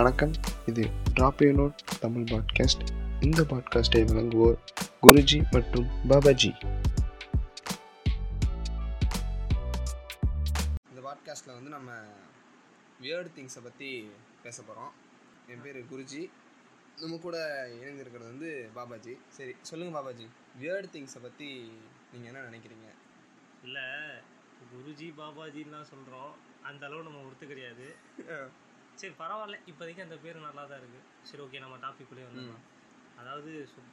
வணக்கம். இது drop you note Tamil podcast இந்த பாட்காஸ்டை வழங்குவோர் குருஜி மற்றும் பாபாஜி. இந்த பாட்காஸ்ட்டில் வந்து நம்ம வியர்டு திங்ஸை பற்றி பேச போகிறோம் என் பேர் குருஜி. நம்ம கூட இணைந்திருக்கிறது வந்து பாபாஜி. சரி சொல்லுங்கள் பாபாஜி. வியர்டு திங்ஸை பற்றி நீங்கள் என்ன நினைக்கிறீங்க? இல்லை குருஜி பாபாஜின்லாம் சொல்கிறோம் அந்த அளவு நம்ம ஒருத்து கிடையாது. சரி பரவாயில்ல. இப்போதைக்கு அந்த பேர் நல்லா தான் இருக்குது சரி ஓகே நம்ம டாபிக்குள்ளே வந்துடலாம். அதாவது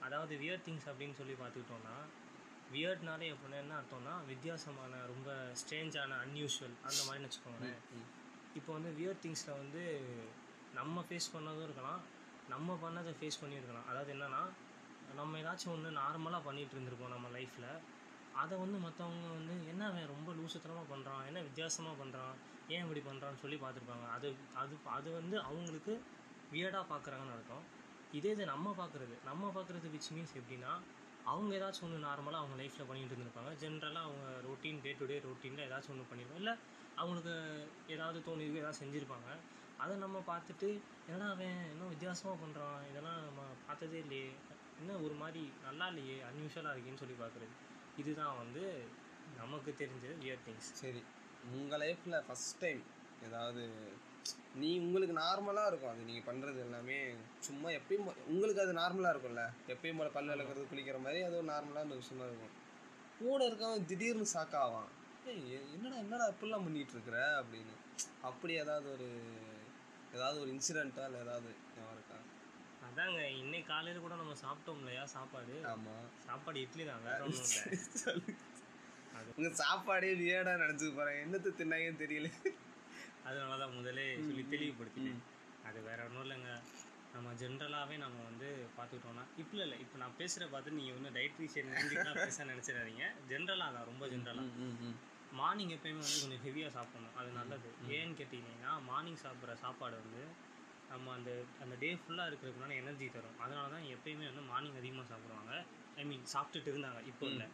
அதாவது வியர்ட் திங்ஸ் அப்படின்னு சொல்லி பார்த்துக்கிட்டோம்னா வியர்ட்னாலே எப்படின்னா என்ன அர்த்தம்னா வித்தியாசமான ரொம்ப ஸ்ட்ரேஞ்சான அன்யூஷுவல் அந்த மாதிரின்னு வச்சுக்கோங்களேன். இப்போ வந்து வியர்ட் திங்ஸில் வந்து நம்ம ஃபேஸ் பண்ணதும் இருக்கலாம். நம்ம பண்ணதை ஃபேஸ் பண்ணியிருக்கலாம் அதாவது என்னன்னா நம்ம ஏதாச்சும் ஒன்று நார்மலாக பண்ணிட்டு இருந்திருப்போம் நம்ம லைஃப்பில் அதை வந்து மற்றவங்க வந்து என்ன ரொம்ப லூசுத்தனமாக பண்ணுறான் என்ன வித்தியாசமாக பண்ணுறான் ஏன் இப்படி பண்ணுறான்னு சொல்லி பார்த்துருப்பாங்க. அது அது அது வந்து அவங்களுக்கு வியர்டாக பார்க்குறாங்கன்னு அர்த்தம். இதே இது நம்ம பார்க்குறது. நம்ம பார்க்குறது விச் மீன்ஸ் எப்படின்னா அவங்க ஏதாச்சும் ஒன்று நார்மலாக அவங்க லைஃப்பில் பண்ணிட்டு இருந்திருப்பாங்க. ஜென்ரலாக அவங்க ரொட்டீன் டே டு டே ரொட்டீனில் ஏதாச்சும் ஒன்று பண்ணியிருப்பாங்க இல்லை அவங்களுக்கு ஏதாவது தோணிருக்கு ஏதாவது செஞ்சுருப்பாங்க. அதை நம்ம பார்த்துட்டு என்னடா அவன் இன்னும் வித்தியாசமாக பண்ணுறான் இதெல்லாம் நம்ம பார்த்ததே இல்லையே. என்ன ஒரு மாதிரி நல்லா இல்லையே அன்யூஷுவலாக இருக்கேன்னு சொல்லி பார்க்குறது. இதுதான் வந்து நமக்கு தெரிஞ்ச வியர் திங்ஸ் சரி. உங்கள் லைஃப்பில் ஃபஸ்ட் டைம் ஏதாவது நீ உங்களுக்கு நார்மலாக இருக்கும் அது நீங்கள் பண்ணுறது எல்லாமே. சும்மா எப்பயும் உங்களுக்கு அது நார்மலாக இருக்கும்ல? எப்பயும் போல பல் விளக்குறது குளிக்கிற மாதிரி அது ஒரு நார்மலான விஷயமா இருக்கும். கூட இருக்கவன் திடீர்னு சாக்காவான் என்னடா என்னடா இப்படிலாம் பண்ணிட்டு இருக்கிற அப்படின்னு. அப்படி ஏதாவது ஒரு ஏதாவது ஒரு இன்சிடெண்ட்டா இல்லை ஏதாவது இருக்கா? அதாங்க இன்னைக்கு காலையில் கூட நம்ம சாப்பிட்டோம் இல்லையா சாப்பாடு? ஆமாம் சாப்பாடு இட்லி தான் வேற ஒன்றும் இல்லை. உங்க சாப்பாடே வியடா நினச்சிக்க போகிறேன் என்னத்தை தின்னாங்கன்னு தெரியல. அதனால தான் முதலே சொல்லி தெளிவுபடுத்திட்டேன். அது வேற ஒன்றும் இல்லைங்க. நம்ம ஜென்ரலாகவே நம்ம வந்து பார்த்துக்கிட்டோம்னா இப்போ இல்லை இப்போ நான் பேசுகிற பார்த்து நீங்கள் வந்து டயட்ரிஷியன் பேச நினச்சிடாதீங்க. ஜென்ரலாக தான் ரொம்ப ஜென்ரலாக மார்னிங் எப்பயுமே வந்து கொஞ்சம் ஹெவியாக சாப்பிடணும். அது நல்லது. ஏன்னு கேட்டிங்கன்னா மார்னிங் சாப்பிட்ற சாப்பாடு வந்து நம்ம அந்த அந்த டே ஃபுல்லாக இருக்கிறதுனால எனர்ஜி தரும். அதனால தான் எப்பயுமே வந்து மார்னிங் அதிகமாக சாப்பிடுவாங்க. ஐ மீன் சாப்பிட்டுட்டு இருந்தாங்க. இப்போ இல்லை.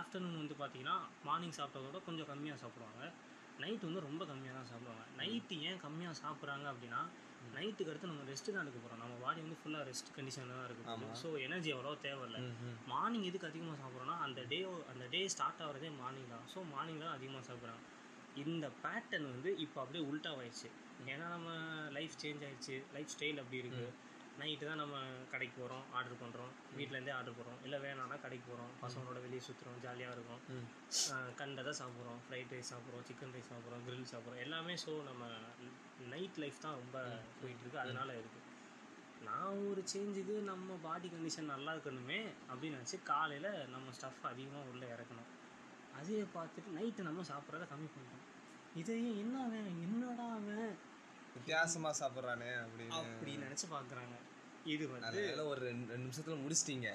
ஆஃப்டர்நூன் வந்து பார்த்தீங்கன்னா மார்னிங் சாப்பிட்டதோட கொஞ்சம் கம்மியாக சாப்பிடுவாங்க. நைட் வந்து ரொம்ப கம்மியாக தான் சாப்பிடுவாங்க. நைட்டு ஏன் கம்மியாக சாப்பிட்றாங்க அப்படின்னா நைட்டுக்கு அடுத்து நம்ம ரெஸ்ட்டு தான் எடுக்க போகிறோம் நம்ம பாடி வந்து ஃபுல்லாக ரெஸ்ட் கண்டிஷனில் தான் இருக்கு ஆமா. ஸோ எனர்ஜி அவ்வளோ தேவையில்லை. மார்னிங் எதுக்கு அதிகமாக சாப்பிட்றோன்னா அந்த டே அந்த டே ஸ்டார்ட் ஆகிறதே மார்னிங் தான். ஸோ மார்னிங் தான் அதிகமாக சாப்பிட்றாங்க. இந்த பேட்டர்ன் வந்து இப்போ அப்படியே உல்ட்டாவாயிடுச்சு ஏன்னா நம்ம லைஃப் சேஞ்ச் ஆயிடுச்சு. லைஃப் ஸ்டைல் அப்படி இருக்குது நைட்டு தான் நம்ம கடைக்கு போகிறோம் ஆர்டர் பண்ணுறோம் வீட்டிலேருந்தே ஆர்டர் பண்ணுறோம் இல்லை வேணாம்னா கடைக்கு போகிறோம் பசங்களோட வெளியே சுற்றுறோம் ஜாலியாக இருக்கும். ஆஹ் கண்டதை சாப்பிட்றோம் ஃப்ரைட் ரைஸ் சாப்பிட்றோம் சிக்கன் ரைஸ் சாப்பிட்றோம் grill சாப்பிட்றோம். எல்லாமே ஸோ நம்ம நைட் லைஃப் தான் ரொம்ப போயிட்டுருக்கு. அதனால இருக்குது நான் ஒரு சேஞ்சுக்கு நம்ம பாடி கண்டிஷன் நல்லா இருக்கணுமே அப்படின்னு நினச்சி காலையில் நம்ம ஸ்டஃப் அதிகமாக உள்ளே இறக்கணும். அதே பார்த்துட்டு நைட்டு நம்ம சாப்பிட்றத கம்மி பண்ணிட்டோம். இதையும் என்ன அவன் என்னடா அவன்? வித்தியாசமா சாப்பிட்றானே அப்படின்னு. அப்படி நினச்சி பார்க்குறாங்க. இது வந்து ஒரு ரெண்டு ரெண்டு நிமிஷத்துல முடிச்சிட்டீங்க.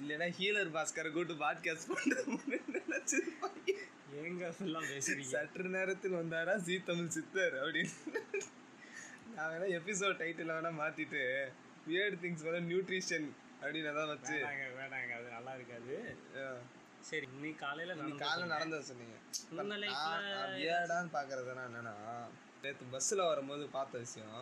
இல்லைன்னா ஹீலர் பாஸ்கரை கூட்டு பாட்காஸ்ட் பண்ணுறோம்னு நினைச்சிருப்பாங்க. ஏங்க ஃபுல்லாக பேசுறீங்க? சற்று நேரத்தில் வந்தாரா ஜீ தமிழ் சித்தர் அப்படின்னு. நான் வேணா எபிசோட் டைட்டில் வேணா மாத்திட்டு வியர்ட் திங்ஸ் வேணா நியூட்ரிஷன் அப்படின்னு அதான் வச்சு. வேணாங்க அது நல்லா இருக்காது. சரி இன்னைக்கு காலையில் இன்னைக்கு காலைல நடந்தது சொன்னீங்க. வியர்டான்னு பார்க்கறதுனா என்னன்னா நேற்று பஸ்ஸில் வரும்போது பார்த்த விஷயம்.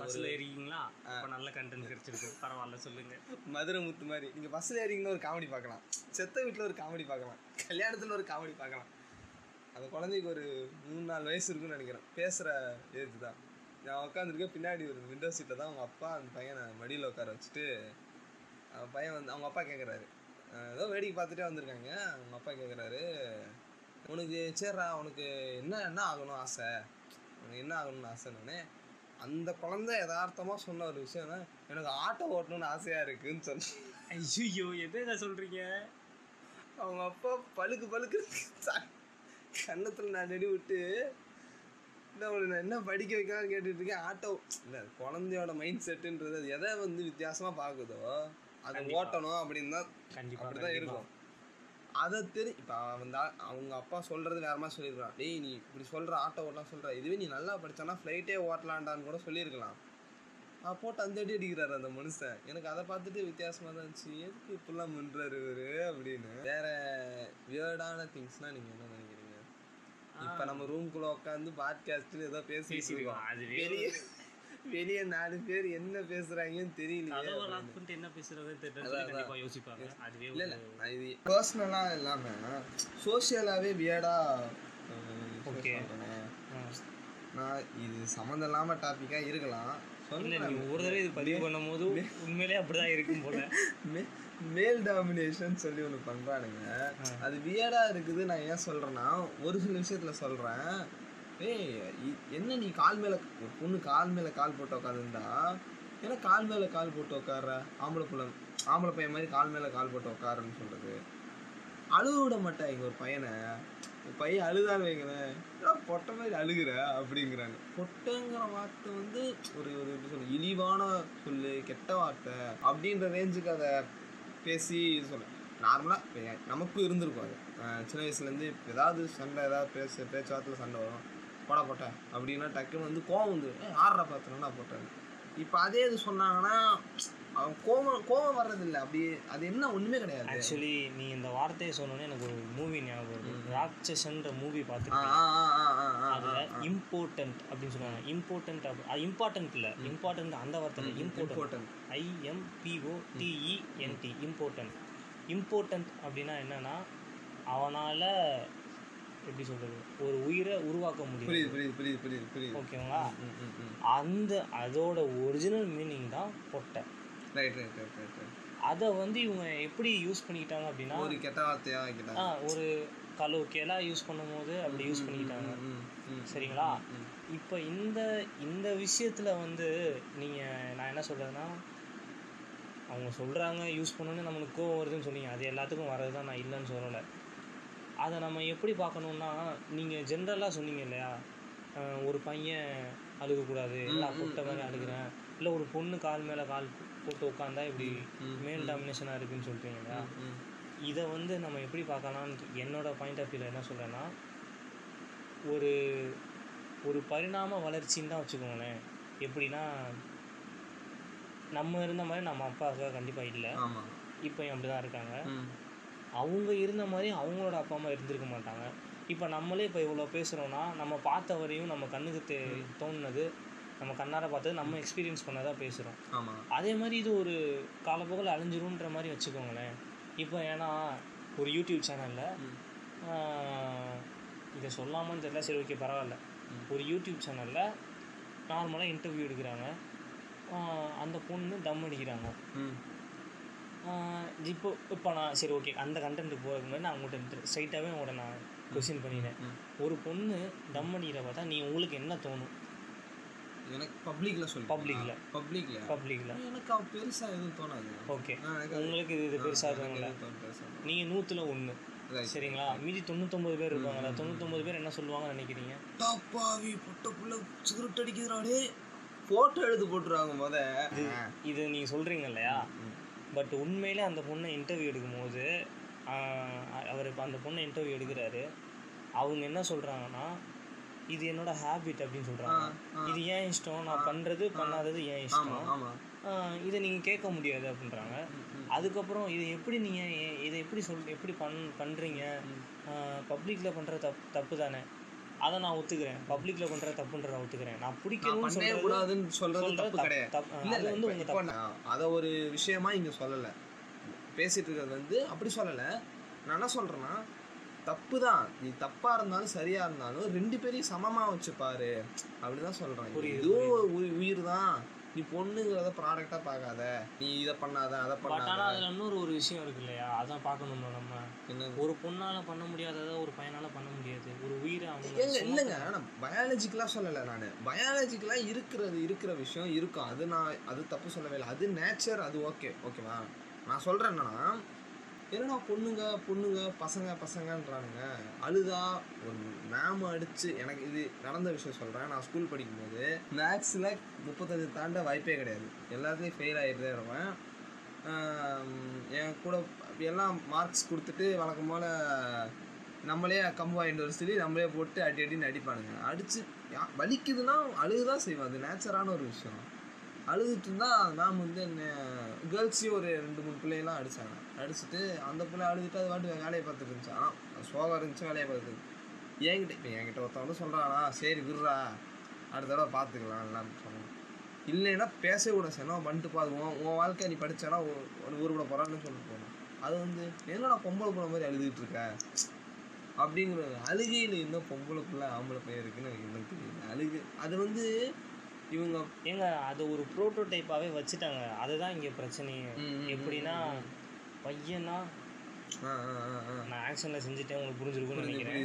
பஸ்ல ஏறிக்கீங்களா? அப்ப நல்ல கண்டென்ட் கிடைச்சிருக்கு பரவாயில்ல சொல்லுங்க. மதுரை முத்து மாதிரி நீங்கள் பஸ்ஸில் ஏறிங்கன்னா ஒரு காமெடி பார்க்கலாம். செத்த வீட்டில் ஒரு காமெடி பார்க்கலாம். கல்யாணத்தில் ஒரு காமெடி பார்க்கலாம். அந்த குழந்தைக்கு ஒரு மூணு நாலு வயசு இருக்குன்னு நினைக்கிறேன். பேசுகிற ஏஜ் தான். நான் உட்காந்துருக்கேன் பின்னாடி ஒரு விண்டோ சீட்டில் தான் அவங்க அப்பா அந்த பையனை மடியில் உட்கார வச்சுட்டு அவன் பையன் வந்து அவங்க அப்பா கேட்குறாரு ஏதோ வேடிக்கை பார்த்துட்டே வந்திருக்காங்க. அவங்க அப்பா கேட்குறாரு உனக்கு சரிடா உனக்கு என்ன என்ன ஆகணும் ஆசை? உனக்கு என்ன ஆகணும்னு ஆசைன்னு அந்த குழந்தை யதார்த்தமாக சொன்ன ஒரு விஷயம்னா எனக்கு ஆட்டோ ஓட்டணும்னு ஆசையாக இருக்குன்னு சொன்னேன். ஐயோ எதை சொல்றீங்க? அவங்க அப்பா பழுக்கு பழுக்கு கன்னத்தில் நான் நெடி விட்டு இல்லை உனக்கு நான் என்ன படிக்க வைக்கலாம்னு கேட்டுட்டு இருக்கேன்? ஆட்டோ இல்லை குழந்தையோட மைண்ட் செட்டுன்றது அது எதை வந்து வித்தியாசமாக பார்க்குதோ அதை. ஓட்டணும் அப்படின்னு தான் கண்டிப்பா அப்படிதான் கண்டிப்பா. இருக்கும். அதை தெரி இப்போ அவன் அவங்க அப்பா சொல்கிறது வேற மாதிரி சொல்லியிருக்கான் டேய் நீ இப்படி சொல்கிற ஆட்டோ ஓட்டலாம் சொல்கிற இதுவே நீ நல்லா படிச்சானா ஃப்ளைட்டே ஓட்டலான்டான்னு கூட சொல்லியிருக்கலாம். போட்டு அந்த அடி அடிக்கிறாரு அந்த மனுஷன். எனக்கு அதை பார்த்துட்டு வித்தியாசமாக தான் இருந்துச்சு. எதுக்கு இப்படிலாம் பண்ணுறாரு இவரு அப்படின்னு. வேற வியர்டான திங்ஸ்னால் நீங்கள் என்ன நினைக்கிறீங்க? இப்போ நம்ம ரூம்குள்ளே உட்காந்து பாட்காஸ்ட்டு ஏதோ பேசிட்டு பேசிருக்கோம் அது பெரிய வெளியே நாலு பேர் என்ன பேசுறாங்கன்னு பண்ணிட்டு என்ன பேசுறதுன்னு தெரியல. யோசிப்பாங்க. அதுவே இல்ல இது பர்சனலா இல்லாம Okay. ஆ. நான் இது சம்மந்தம் இல்லாம டாபிக்கா இருக்கலாம். இல்ல. நீ ஒரு தடவை இது பதிவு பண்ணும் போது உண்மையிலே அப்படிதான் இருக்கும் போல. மேல் டாமினேஷன் சொல்லி ஒன்று பண்ணுறானுங்க அது வியர்டா இருக்குது. நான் ஏன் சொல்றேன்னா ஒரு சில விஷயத்துல சொல்றேன். ஏய் இ- என்ன நீ கால் மேல ஒரு பொண்ணு கால் மேல கால் போட்டு உட்காந்துருந்தா ஏன்னா கால் மேல கால் போட்டு உட்கார்ற ஆம்பளை பிள்ளை ஆம்பளை பையன் மாதிரி கால் மேல கால் போட்டு உட்காருன்னு சொல்றது. அழுக விட மாட்டேன் எங்கள் ஒரு பையனை. பையன் அழுதான்னு வைங்களேன். "ஏடா பொட்டை மாதிரி அழுகுற? அப்படிங்கிறாங்க. பொட்டைங்கிற வார்த்தை வந்து ஒரு ஒரு எப்படி சொல்ல இழிவான சொல்லு கெட்ட வார்த்தை அப்படின்ற ரேஞ்சுக்கு அதை பேசி இது சொல்ல நார்மலாக நமக்கும் இருந்திருக்கும் அது. சின்ன வயசுலேருந்து ஏதாவது சண்டை ஏதாவது பேச பேச்சுவார்த்தையில் சண்டை வரும். போடா போட்டேன். அப்படின்னா டக்குன்னு வந்து கோவம் வந்து ஆடுற பார்த்தேன்னா போட்டேன் இப்போ அதே இது சொன்னாங்கன்னா அவன் கோவம் கோவம் வர்றதில்ல. அப்படி அது என்ன ஒன்றுமே கிடையாது. ஆக்சுவலி நீ இந்த வார்த்தையை சொன்னோன்னே எனக்கு ஒரு மூவி ஞாபகம் வருது. ராட்சசன்ற மூவி பார்த்துருக்கேன். ஆ அதுல இம்பார்ட்டன்ட் அப்படின்னு சொல்லுவாங்க. இம்பார்ட்டன்ட் அது இம்பார்ட்டன்ட் இல்ல. இம்பார்ட்டன்ட் அந்த வார்த்தை important important I M P O T E N T important important அப்படின்னா என்னன்னா அவனால எப்படி சொல்றது? ஒரு உயிரை உருவாக்க முடியும். புரியுது புரியுது புரியுது புரியுது புரியுது. ஓகேங்களா? அந்த அதோட ஒரிஜினல் மீனிங் தான் பொட்டை. Right right right right right அதை வந்து இவங்க எப்படி யூஸ் பண்ணிக்கிட்டாங்க அப்படின்னா ஒரு கெட்ட வார்த்தையா ஆ, ஒரு கலோக்கெல்லாம் யூஸ் பண்ணும்போது அப்படி யூஸ் பண்ணிக்கிட்டாங்க. சரிங்களா. இப்போ இந்த இந்த விஷயத்துல வந்து நீங்க நான் என்ன சொல்றேன்னா அவங்க சொல்றாங்க யூஸ் பண்ணணும்னு நம்மளுக்கு கோவம் வருதுன்னு சொன்னீங்க அது எல்லாத்துக்கும் வர்றது தான் நான் இல்லைன்னு சொல்லலை. அதை நம்ம எப்படி பார்க்கணுன்னா நீங்கள் ஜென்ரலாக சொன்னீங்க இல்லையா? ஒரு பையன் அழுகக்கூடாது எல்லா பொட்டை மாதிரி அழுகிறேன் இல்லை ஒரு பொண்ணு கால் மேலே கால் போட்டு உட்காந்தா இப்படி மேல் டாமினேஷனாக இருக்குன்னு சொல்கிறீங்க இல்லையா. இதை வந்து நம்ம எப்படி பார்க்கலாம்னு என்னோட பாயிண்ட் ஆஃப் வியூவில் என்ன சொல்கிறேன்னா ஒரு ஒரு பரிணாம வளர்ச்சின்னு தான் வச்சுக்கோங்களேன். எப்படின்னா நம்ம இருந்த மாதிரி நம்ம அப்பா அக்கா கண்டிப்பாக இல்லை. இப்போ அப்படி தான் இருக்காங்க. அவங்க இருந்த மாதிரி அவங்களோட அப்பா அம்மா இருந்திருக்க மாட்டாங்க. இப்போ நம்மளே இப்போ இவ்வளோ பேசுகிறோன்னா நம்ம பார்த்த வரையும் நம்ம கண்ணுக்கு தே தோணுனது நம்ம கண்ணார பார்த்தது நம்ம எக்ஸ்பீரியன்ஸ் பண்ணதா பேசுகிறோம் ஆமா. அதே மாதிரி இது ஒரு காலப்போக்கில் அழிஞ்சிரும்ன்ற மாதிரி வச்சுக்கோங்களேன். இப்போ ஏன்னா ஒரு யூடியூப் சேனலில். இதை சொல்லாமான்னு தெரியல சரி ஓகே பரவாயில்ல. ஒரு யூடியூப் சேனலில் நார்மலாக இன்டர்வியூ எடுக்கிறாங்க. அந்த பொண்ணு டம் அடிக்கிறாங்க. இப்போ இப்போ நான் சரி ஓகே அந்த கண்டென்ட்டுக்கு போகிறதுக்கு முன்னாடி நான் உங்கள்கிட்ட ஸ்ட்ரைட்டாகவே உங்கள்கிட்ட நான் கொஸ்டின் பண்ணினேன். ஒரு பொண்ணு டம் அடிக்கிற பார்த்தா நீ உங்களுக்கு என்ன தோணும்? எனக்கு பப்ளிக்ல சொல்லு. Publicல. பப்ளிக்ல பப்ளிக்கில் எனக்கு அவ பெருசா எதுவும் தோணாது. ஓகே உங்களுக்கு இது இது பெருசாக தோணல. நீங்கள் நூற்றுல ஒன்று. சரிங்களா? மீதி தொண்ணூத்தொம்பது பேர் இருப்பாங்கல்ல. தொண்ணூத்தொம்பது பேர் என்ன சொல்லுவாங்கன்னு நினைக்கிறீங்க? டப்பாவி பொட்ட புள்ள சிகரெட் அடிக்குதுறாடே போட்டோ எடுத்து போட்டுருவாங்க முத. இது நீங்கள் சொல்கிறீங்க இல்லையா. பட் உண்மையிலே அந்த பொண்ணை இன்டர்வியூ எடுக்கும்போது அவர் இப்போ அந்த பொண்ணை இன்டர்வியூ எடுக்கிறாரு. அவங்க என்ன சொல்கிறாங்கன்னா இது என்னோட ஹேபிட் அப்படின்னு சொல்கிறாங்க இது ஏன் இஷ்டம்? நான் பண்ணுறது பண்ணாதது ஏன் இஷ்டம்? இதை நீங்கள் கேட்க முடியாது அப்படின்றாங்க. அதுக்கப்புறம் இதை எப்படி நீங்கள் இதை எப்படி சொல் எப்படி பண் பண்ணுறீங்க பப்ளிக்கில் பண்ணுற தப்பு தப்பு தானே அதை நான் ஒத்துக்கிறேன். பப்ளிக்கில் பண்ணுற தப்புன்றத ஒத்துக்கிறேன். நான் பிடிக்கணும்னு சொல்கிறது கூடாதுன்னு சொல்றது சொல்றது தப்பு தப்பு- கிடையாது. தப்பு- அது வந்து உங்க நான் அத ஒரு விஷயமா இங்க சொல்லல. பேசிட்டு இருக்கிறது வந்து அப்படி சொல்லல. நான் என்ன சொல்றேன்னா தப்பு தான் நீ தப்பா இருந்தாலும் சரியா இருந்தாலும் ரெண்டு பேரையும் சமமா வச்சு பாரு அப்படிதான் சொல்றேன் இதுவும் உயிர் தான். நீ பொண்ணுங்கிறத ப்ராடக்டா பார்க்காத. நீ இதை பண்ணாத அதை பண்ணாத. ஆனால் அதில் இன்னொரு ஒரு விஷயம் இருக்கு இல்லையா? அதான் பார்க்கணும்ல நம்ம. என்ன ஒரு பொண்ணால பண்ண முடியாததை ஒரு பையனால பண்ண முடியாது. ஒரு உயிரை அவங்க இல்லைங்க. நான் பயாலஜிக்கலாக சொல்லலை நான். பயாலஜிக்கலாக இருக்கிறது இருக்கிற விஷயம் இருக்கும். அது நான் அது தப்பு சொல்லவே இல்லை. அது நேச்சர் அது ஓகே ஓகேவா நான் சொல்கிறேன் என்னன்னா என்னடா பொண்ணுங்க பொண்ணுங்க பசங்க பசங்கன்றானுங்க. அழுதா ஒரு மேம் அடிச்சு எனக்கு இது நடந்த விஷயம் சொல்கிறேன் நான் ஸ்கூல் படிக்கும்போது மேக்ஸில் முப்பத்தஞ்சு தாண்ட வாய்ப்பே கிடையாது. எல்லாத்துலேயும் ஃபெயில் ஆகிட்டு இருப்பேன். என் கூட எல்லாம் மார்க்ஸ் கொடுத்துட்டு வழக்கம் போல் நம்மளே கம்பு வாங்கிட்டு வர சொல்லி நம்மளே போட்டு அடி அடின்னு அடிப்பானுங்க. அடித்து யா- வலிக்குதுன்னா அழுகுதான் செய்வோம் அது நேச்சரான ஒரு விஷயம். அழுதுட்டு இருந்தால் மேம் வந்து என்ன கேர்ள்ஸையும் ஒரு ரெண்டு மூணு பிள்ளையெல்லாம் அடித்தாங்க அடிச்சுட்டு அந்த பிள்ளை அழுதுட்டு அது வாட்டு வேலையை பார்த்துட்டு இருந்துச்சு. ஆனால் சோகம் இருந்துச்சு வேலையை பார்த்துட்டு என்கிட்ட இப்போ என்கிட்ட ஒருத்தவங்க சொல்கிறானா சரி விடுறா அடுத்த தடவை பார்த்துக்கலாம் எல்லாம் சொன்னாங்க இல்லைன்னா பேசவே கூட சரி பண்ணிட்டு பாரு உன் வாழ்க்கை நீ படித்தானா ஒரு ஊர் கூட போகிறான்னு சொல்லிட்டு போனோம் அது வந்து என்னடா பொம்பளை பிள்ளை மாதிரி அழுதுகிட்டு இருக்க? அப்படிங்கிற அழுகையில் இன்னும் பொம்பளை பிள்ளை ஆம்பளை பையன் இருக்குன்னு எனக்கு இன்னும் தெரியல. அழுகு அது வந்து இவங்க ஏங்க அது ஒரு ப்ரோட்டோடைப்பாகவே வச்சுட்டாங்க. அதுதான் இங்கே பிரச்சனையே எப்படின்னா பையனா நான் ஆக்ஷனில் செஞ்சுட்டேன் உங்களுக்கு புரிஞ்சிருக்கும்னு நினைக்கிறேன்.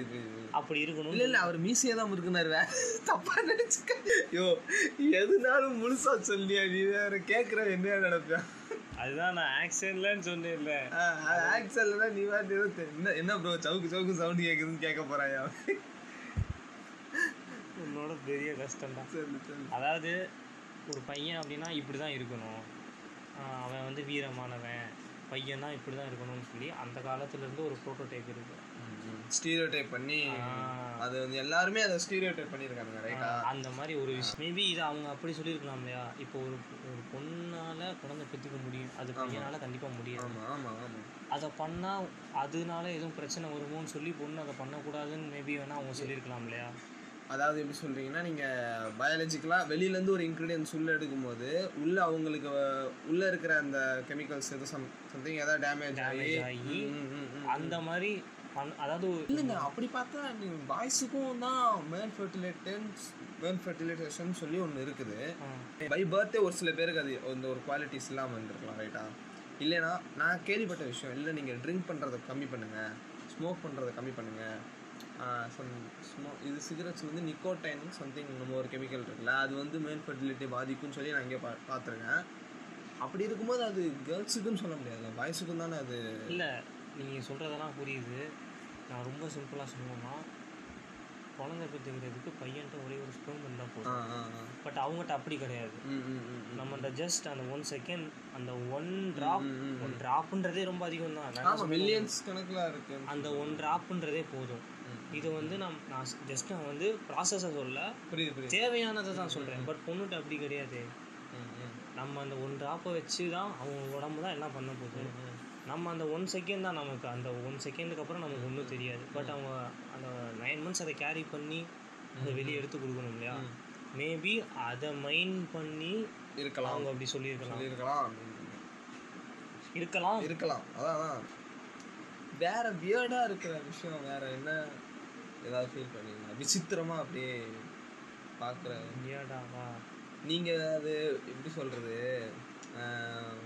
அப்படி இருக்கணும் இல்ல இல்ல அவர் மீசையே தான் இருக்குனாரு வேற தப்பா நினைச்சுக்க. யோ எதுனாலும் முழுசா சொல்லியா நீ வேற கேக்குற என்ன நினைப்பேன் அதுதான் நான் ஆக்ஷன்லன்னு சொன்னேன்ல ஆக்சல்ல நீ தெ- என்ன என்ன ப்ரோ சவுக்கு சவுக்கு சவுண்ட் கேக்குதுன்னு கேட்க போறாயா? உன்னோட பெரிய கஷ்டம் தான் அதாவது ஒரு பையன் அப்படின்னா இப்படி தான் இருக்கணும் அவன் வந்து வீரமானவன். பையன் தான் இப்படி தான் இருக்கணும்னு சொல்லி அந்த காலத்துல இருந்து ஒரு ப்ரோட்டோடைப் இருக்கு. ஸ்டீரியோ டைப் பண்ணி அது வந்து எல்லாருமே அதை ஸ்டீரியோ டைப் பண்ணியிருக்காங்க ரைட்டா அந்த மாதிரி ஒரு விஷயம். மேபி இது அவங்க அப்படி சொல்லியிருக்கலாம் இல்லையா இப்போ ஒரு ஒரு பொண்ணால குழந்தை பெற்றுக்க முடியும். அது பையனால கண்டிப்பா முடியாது. ஆமா ஆமா ஆமா. அதை பண்ணா அதனால எதுவும் பிரச்சனை வருமோன்னு சொல்லி பொண்ணு அதை பண்ணக்கூடாதுன்னு மேபி வேணா அவங்க சொல்லியிருக்கலாம் இல்லையா அதாவது எப்படி சொல்றீங்கன்னா நீங்க பயாலஜிக்கலா வெளியில இருந்து ஒரு இன்க்ரீடியன்ஸ் உள்ள எடுக்கும்போது உள்ள அவங்களுக்கு உள்ள இருக்கிற அந்த கெமிக்கல்ஸ் எதுவும் சம் சம்திங் ஏதாவது டேமேஜ் ஆகி. அந்த மாதிரி அதாவது இல்லைங்க அப்படி பார்த்தா நீ பாய்ஸுக்கும் தான் மேல் ஃபெர்டிலேட்டன்ஸ் மேல் ஃபெர்டிலேட்டேஷன் சொல்லி ஒன்று இருக்குது. பை பர்த்டே ஒரு சில பேருக்கு அது அந்த ஒரு குவாலிட்டிஸ் இல்லாமல் இருந்திருக்கலாம் ரைட்டா இல்லைனா நான் கேள்விப்பட்ட விஷயம் இல்லை நீங்கள் ட்ரிங்க் பண்ணுறதை கம்மி பண்ணுங்கள் ஸ்மோக் பண்ணுறதை கம்மி பண்ணுங்கள் சம் ஸ்மோ இது சிகரெட்ஸ் வந்து நிக்கோடைன் சம்திங் நம்ம ஒரு கெமிக்கல் இருக்குல்ல அது வந்து மேல் ஃபெர்டிலிட்டி பாதிக்கும்னு சொல்லி நான் இங்கே பா பார்த்துருக்கேன் அப்படி இருக்கும்போது அது கேர்ள்ஸுக்குன்னு சொல்ல முடியாதுல்ல பாய்ஸுக்கும் தானே அது? இல்ல நீங்க சொல்றதெல்லாம் புரியுது. நான் ரொம்ப சிம்பிளா சொல்லணும்னா குழந்தை பெற்றுக்கிறதுக்கு பையன்ட்ட ஒரே ஒரு ஸ்பூன் இருந்தால் போதும். பட் அவங்ககிட்ட அப்படி கிடையாது. ம் ம் ம் ம். நம்மகிட்ட ஜஸ்ட் அந்த ஒன் செகண்ட் அந்த ஒன் ட்ராப் ஒன் ட்ராப்ன்றதே ரொம்ப அதிகம் தான் மில்லியன்ஸ் கணக்கில் இருக்கு. அந்த ஒன் ட்ராப்ன்றதே போதும். இது வந்து நான் நான் ஜஸ்ட் நான் வந்து ப்ராசஸை சொல்ல புரியுது தேவையானதை தான் சொல்கிறேன் பட் பொண்ணுகிட்ட அப்படி கிடையாது. நம்ம அந்த ஒன் ட்ராப்பை வச்சு தான் அவங்க உடம்பு தான் எல்லாம் பண்ண போகுது. நம்ம அந்த ஒன் செகண்ட் தான் நமக்கு அந்த ஒன் செகண்டுக்கு அப்புறம் நமக்கு ஒன்றும் தெரியாது. பட் அவங்க அந்த நைன் மந்த்ஸ் அதை கேரி பண்ணி அதை வெளியே எடுத்து கொடுக்கணும் இல்லையா? மேபி அதை மைண்ட் பண்ணி இருக்கலாம். அவங்க அப்படி சொல்லியிருக்கலாம். இருக்கலாம் இருக்கலாம். இருக்கலாம். அதான். வேற வியர்டா இருக்கிற விஷயம் வேற என்ன? ஏதாவது ஃபீல் பண்ணீங்களா? விசித்திரமா அப்படியே பார்க்குற ஏடாவா நீங்க அது எப்படி சொல்றது? ஆஹ்,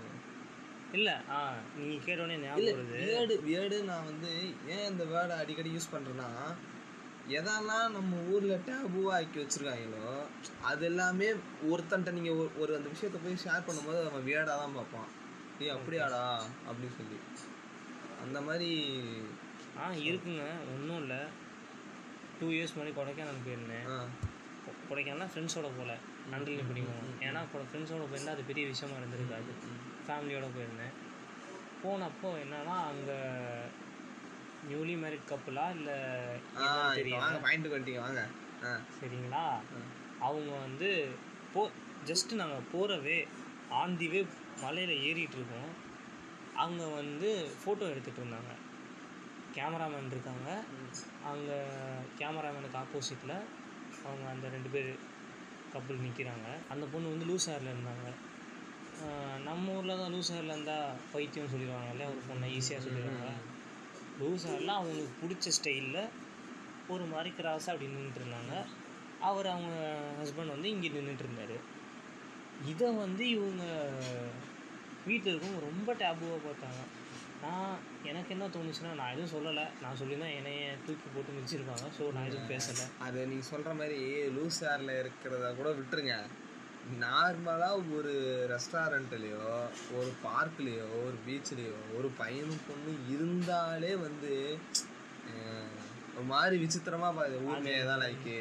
இல்லை ஆ நீங்கள் கேட்டோடனே ஞாபகம் வருது. வியர்டு நான் வந்து ஏன் இந்த வேர்டை அடிக்கடி யூஸ் பண்றேன்னா எதெல்லாம் நம்ம ஊர்ல டேபுவா ஆக்கி வச்சிருக்காங்களோ அது எல்லாமே ஒருத்தன்ட்ட நீங்க ஒரு- ஒரு அந்த விஷயத்த போய் ஷேர் பண்ணும்போது அவன் வியர்டா தான் பார்ப்பான். ஏய் அப்படியாடா? அப்படின்னு சொல்லி. அந்த மாதிரி ஆ இருக்குங்க. ஒன்றும் இல்லை. டூ இயர்ஸ் முன்னாடி கொடைக்கானல் போயிருந்தேன். கொடைக்கானல் ஃப்ரெண்ட்ஸோட போகல நன்றில் பிடிக்கும் ஏன்னா ஃப்ரெண்ட்ஸோட போயிருந்தா அது பெரிய விஷயமா இருந்திருக்காது. ஃபேமிலியோட போயிருந்தேன். போனப்போ என்னன்னா அங்கே நியூலி மேரிட் கப்புலா இல்லை வாங்க பாயிண்ட் வந்துட்டீங்க வாங்க. சரிங்களா? அவங்க வந்து போ ஜஸ்ட் நாங்கள் போகிறவே ஆன் தி வே மலையில் ஏறிட்டு இருக்கோம். அங்கே வந்து ஃபோட்டோ எடுத்துகிட்டு இருந்தாங்க. கேமராமேன் இருக்காங்க. அங்கே கேமராமேனுக்கு ஆப்போசிட்டில் அவங்க அந்த ரெண்டு பேர் கப்பல் நிற்கிறாங்க அந்த பொண்ணு வந்து லூஸ் ஹேரில் இருந்தாங்க. நம்ம ஊரில் தான் லூஸ் ஹேரில் இருந்தால் பைத்தியம் சொல்லிடுவாங்க இல்லையா ஒரு பொண்ணை ஈஸியாக சொல்லிடுவாங்க. லூஸ் ஹேரில் அவங்களுக்கு பிடிச்ச ஸ்டைலில் ஒரு மாதிரி கிராஸாக அப்படி நின்றுட்டு இருந்தாங்க. அவர் அவங்க ஹஸ்பண்ட் வந்து இங்கே நின்றுட்டு இருந்தார். இதை வந்து இவங்க வீட்டில் இருக்கவங்க ரொம்ப டேபுவாக பார்த்தாங்க. நான் எனக்கு என்ன தோணுச்சுன்னா நான் எதுவும் சொல்லலை. நான் சொல்லியிருந்தா என்னைய தூக்கி போட்டு மிதிச்சிருப்பாங்க. ஸோ நான் எதுவும் பேசலை. அது நீங்க சொல்ற மாதிரி லூஸ் ஏர்ல இருக்கிறத கூட விட்டுருங்க. நார்மலா ஒரு ரெஸ்டாரண்ட்லயோ ஒரு பார்க்லயோ ஒரு பீச்லயோ ஒரு பையனும் பொண்ணும் இருந்தாலே வந்து ஒரு மாதிரி விசித்திரமா பாது ஊர்மையை தான் லைக்கு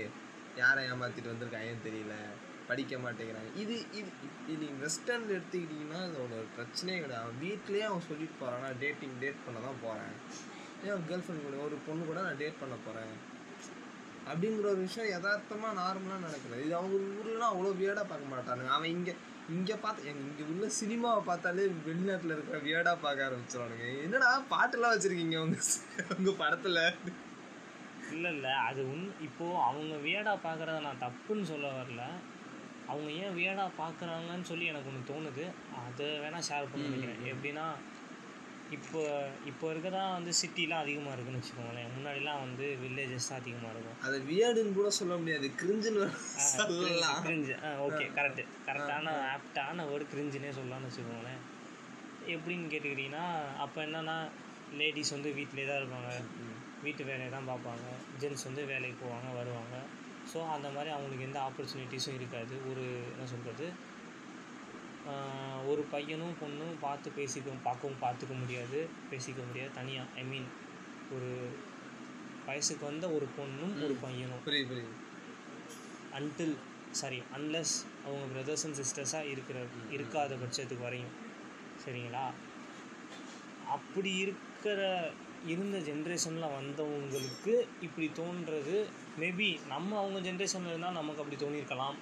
யாரை ஏமாத்திட்டு வந்திருக்காங்கன்னு தெரியல. படிக்க மாட்டேங்கிறாங்க இது இது இது நீங்கள் வெஸ்டர்னில் எடுத்துக்கிட்டிங்கன்னா அது ஒரு பிரச்சனையே கிடையாது. அவன் வீட்லேயே அவன் சொல்லிட்டு போகிறான் நான் டேட்டிங் டேட் பண்ண தான் போகிறேன் ஏன் கேர்ள் ஃப்ரெண்ட் கூட ஒரு பொண்ணு கூட நான் டேட் பண்ண போகிறேன் அப்படிங்கிற ஒரு விஷயம் யதார்த்தமாக நார்மலாக நடக்கிறது இது அவங்க ஊர்லாம் அவ்வளோ வியர்டாக பார்க்க மாட்டானுங்க அவன் இங்கே இங்கே பார்த்து எங்க இங்கே உள்ள சினிமாவை பார்த்தாலே வெளிநாட்டில் இருக்கிற வியர்டாக பார்க்க ஆரம்பிச்சிருவானுங்க. என்னடா பாட்டெல்லாம் வச்சுருக்கீங்க அவங்க உங்க படத்தில்? இல்லை இல்லை. அது உன் இப்போது அவங்க வியடாக பார்க்குறத நான் தப்புன்னு சொல்ல வரல. அவங்க ஏன் வியர்டாக பார்க்குறாங்கன்னு சொல்லி எனக்கு ஒன்று தோணுது. அதை வேணால் ஷேர் பண்ண நினைக்கிறேன். எப்படின்னா இப்போ இப்போ இருக்கதான் வந்து சிட்டிலாம் அதிகமாக இருக்குன்னு வச்சுக்கோங்களேன். முன்னாடிலாம் வந்து வில்லேஜஸ் தான் அதிகமாக இருக்கும். அது வியர்டுன்னு கூட சொல்ல முடியாது. கிரிஞ்சுன்னு சொல்லலாம். கிரிஞ்சு ஆ ஓகே கரெக்டு கரெக்டான ஆப்டான வேர்டு கிரிஞ்சுனே சொல்லலாம்னு வச்சுக்கோங்களேன். எப்படின்னு கேட்டுக்கிட்டிங்கன்னா அப்போ என்னன்னா லேடிஸ் வந்து வீட்டிலே தான் இருப்பாங்க. வீட்டு வேலையை தான் பார்ப்பாங்க. ஜென்ஸ் வந்து வேலைக்கு போவாங்க வருவாங்க. ஸோ அந்த மாதிரி அவங்களுக்கு எந்த ஆப்பர்ச்சுனிட்டிஸும் இருக்காது. ஒரு என்ன சொல்கிறது ஒரு பையனும் பொண்ணும் பார்த்து பேசிக்க பார்க்கவும் பார்த்துக்க முடியாது. பேசிக்க முடியாது. தனியாக ஐ மீன் ஒரு வயசுக்கு வந்த ஒரு பொண்ணும் ஒரு பையனும். அன்டில் சாரி அன்லெஸ் அவங்க பிரதர்ஸ் அண்ட் சிஸ்டர்ஸாக இருக்கிற இருக்காத பட்சத்துக்கு வரையும். சரிங்களா? அப்படி இருக்கிற இருந்த ஜென்ரேஷனில் வந்தவங்களுக்கு இப்படி தோன்றது மேபி நம்ம அவங்க ஜென்ரேஷனில் இருந்தால் நமக்கு அப்படி தோணியிருக்கலாம்.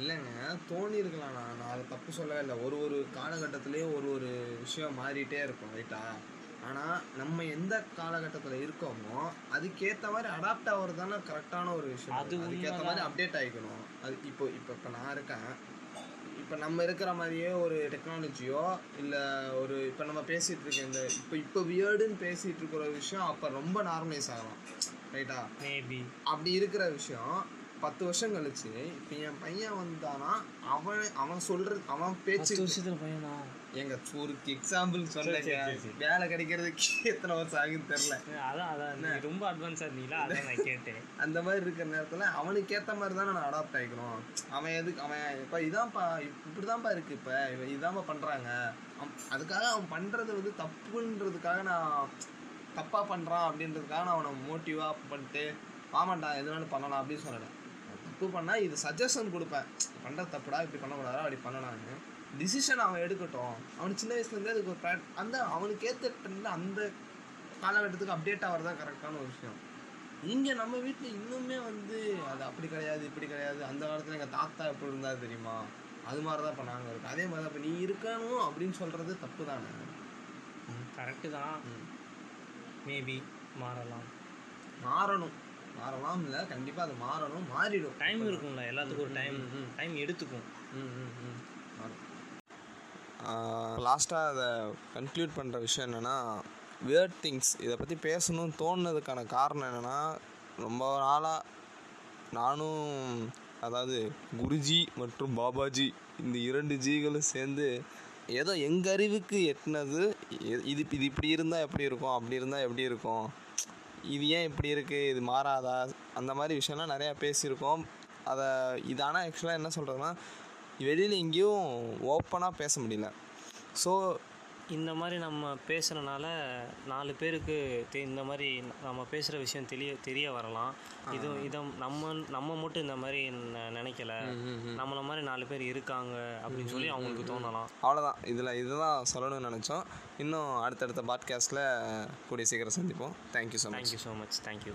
இல்லைங்க தோணி இருக்கலாம் நான் அதை தப்பு சொல்லவே இல்லை. ஒரு ஒரு காலகட்டத்திலேயும் ஒரு ஒரு விஷயம் மாறிட்டே இருக்கும் ரைட்டா ஆனால் நம்ம எந்த காலகட்டத்தில் இருக்கோமோ அதுக்கேற்ற மாதிரி அடாப்ட் ஆகிறது தானே கரெக்டான ஒரு விஷயம். அது அதுக்கேற்ற மாதிரி அப்டேட் ஆகிக்கணும் அது இப்போ இப்போ இப்போ நான் இருக்கேன். இப்போ நம்ம இருக்கிற மாதிரியே ஒரு டெக்னாலஜியோ இல்லை ஒரு இப்போ நம்ம பேசிகிட்டு இருக்க இந்த இப்போ இப்போ வியர்டுன்னு பேசிகிட்டு இருக்கிற விஷயம் அப்போ ரொம்ப நார்மலைஸ் ஆகலாம். ரைட்டா மேபி அப்படி இருக்கிற விஷயம் பத்து வருஷம் கழிச்சு இப்போ என் பையன் வந்தானா அவன் அவன் சொல்றது அவன் பேச்சு வருஷத்தில் பையனா? எங்க ஒரு எக்ஸாம்பிள் சொன்னேங்க வேலை கிடைக்கிறதுக்கு எத்தனை வருஷம் ஆகுன்னு தெரில அதான் அதான். ரொம்ப அட்வான்ஸாக இருந்தீங்களா? அதான் நான் கேட்டேன். அந்த மாதிரி இருக்கிற நேரத்தில் அவனுக்கு ஏற்ற மாதிரி தானே நான் அடாப்ட் ஆகிக்கணும் அவன் எதுக்கு அவன் இப்போ இதான்ப்பா இப்படி தான்ப்பா இருக்கு இப்போ. இவன் இதான்ப்பா பண்ணுறாங்க அதுக்காக அவன் பண்ணுறது வந்து தப்புன்றதுக்காக நான் தப்பாக பண்ணுறான் அப்படின்றதுக்காக நான் அவனை மோட்டிவாக பண்ணிட்டு ஆமாண்டா எதுனாலும் பண்ணலாம் அப்படின்னு சொல்லலை. தப்பு பண்ணால் இது சஜஷன் கொடுப்பேன். பண்ணுற தப்புடா இப்படி பண்ணக்கூடாதா அப்படி பண்ணலாம்னு. டிசிஷன் அவன் எடுக்கட்டும். அவன் சின்ன வயசுலேருந்தே அதுக்கு ஒரு ப்ராட் அந்த அவனுக்கு ஏற்ற ட்ரெண்டில் அந்த காலகட்டத்துக்கு அப்டேட் ஆகிறது தான் கரெக்டான ஒரு விஷயம். இங்கே நம்ம வீட்டில் இன்னுமே வந்து அது அப்படி கிடையாது இப்படி கிடையாது. அந்த காலத்தில் எங்கள் தாத்தா எப்படி இருந்தார் தெரியுமா? அது மாதிரி தான் இப்போ நாங்கள் இருக்கோம். அதே மாதிரி தான் இப்போ நீ இருக்கணும் அப்படின்னு சொல்கிறது தப்பு தானே. கரெக்டு தான் மேபி மாறலாம். மாறணும். மாறலாம் இல்லை கண்டிப்பாக அது மாறணும். மாறிடும். டைம் இருக்கும்ல. எல்லாத்துக்கும் ஒரு டைம் டைம் எடுத்துக்கும். லாஸ்ட்டாக அதை கன்க்ளூட் பண்ணுற விஷயம் என்னென்னா வியர்ட் திங்ஸ் இதை பற்றி பேசணும்னு தோணுனதுக்கான காரணம் என்னென்னா ரொம்ப நாளாக நானும் அதாவது குருஜி மற்றும் பாபாஜி இந்த இரண்டு ஜிகளும் சேர்ந்து ஏதோ எங்கள் அறிவுக்கு எட்டினது இது இது இப்படி இருந்தால் எப்படி இருக்கும்? அப்படி இருந்தால் எப்படி இருக்கும்? இது ஏன் இப்படி இருக்குது இது மாறாதா? அந்த மாதிரி விஷயம்லாம் நிறையா பேசியிருக்கோம். அதை இதானால் ஆக்சுவலாக என்ன சொல்கிறதுனா வெளியில் எங்கேயும் ஓப்பனாக பேச முடியல. ஸோ இந்த மாதிரி நம்ம பேசுகிறனால நாலு பேருக்கு தெ- இந்த மாதிரி நம்ம பேசுகிற விஷயம் தெரிய தெரிய வரலாம். இது இதை நம்ம நம்ம மட்டும் இந்த மாதிரி நினைக்கல. நம்மள மாதிரி நாலு பேர் இருக்காங்க அப்படின்னு சொல்லி அவங்களுக்கு தோணலாம். அவ்வளோதான் இதில் இதுதான் சொல்லணும்னு நினச்சோம். இன்னும் அடுத்தடுத்த பாட்காஸ்ட்டில் கூடிய சீக்கிரம் சந்திப்போம். Thank you so much thank you so much thank you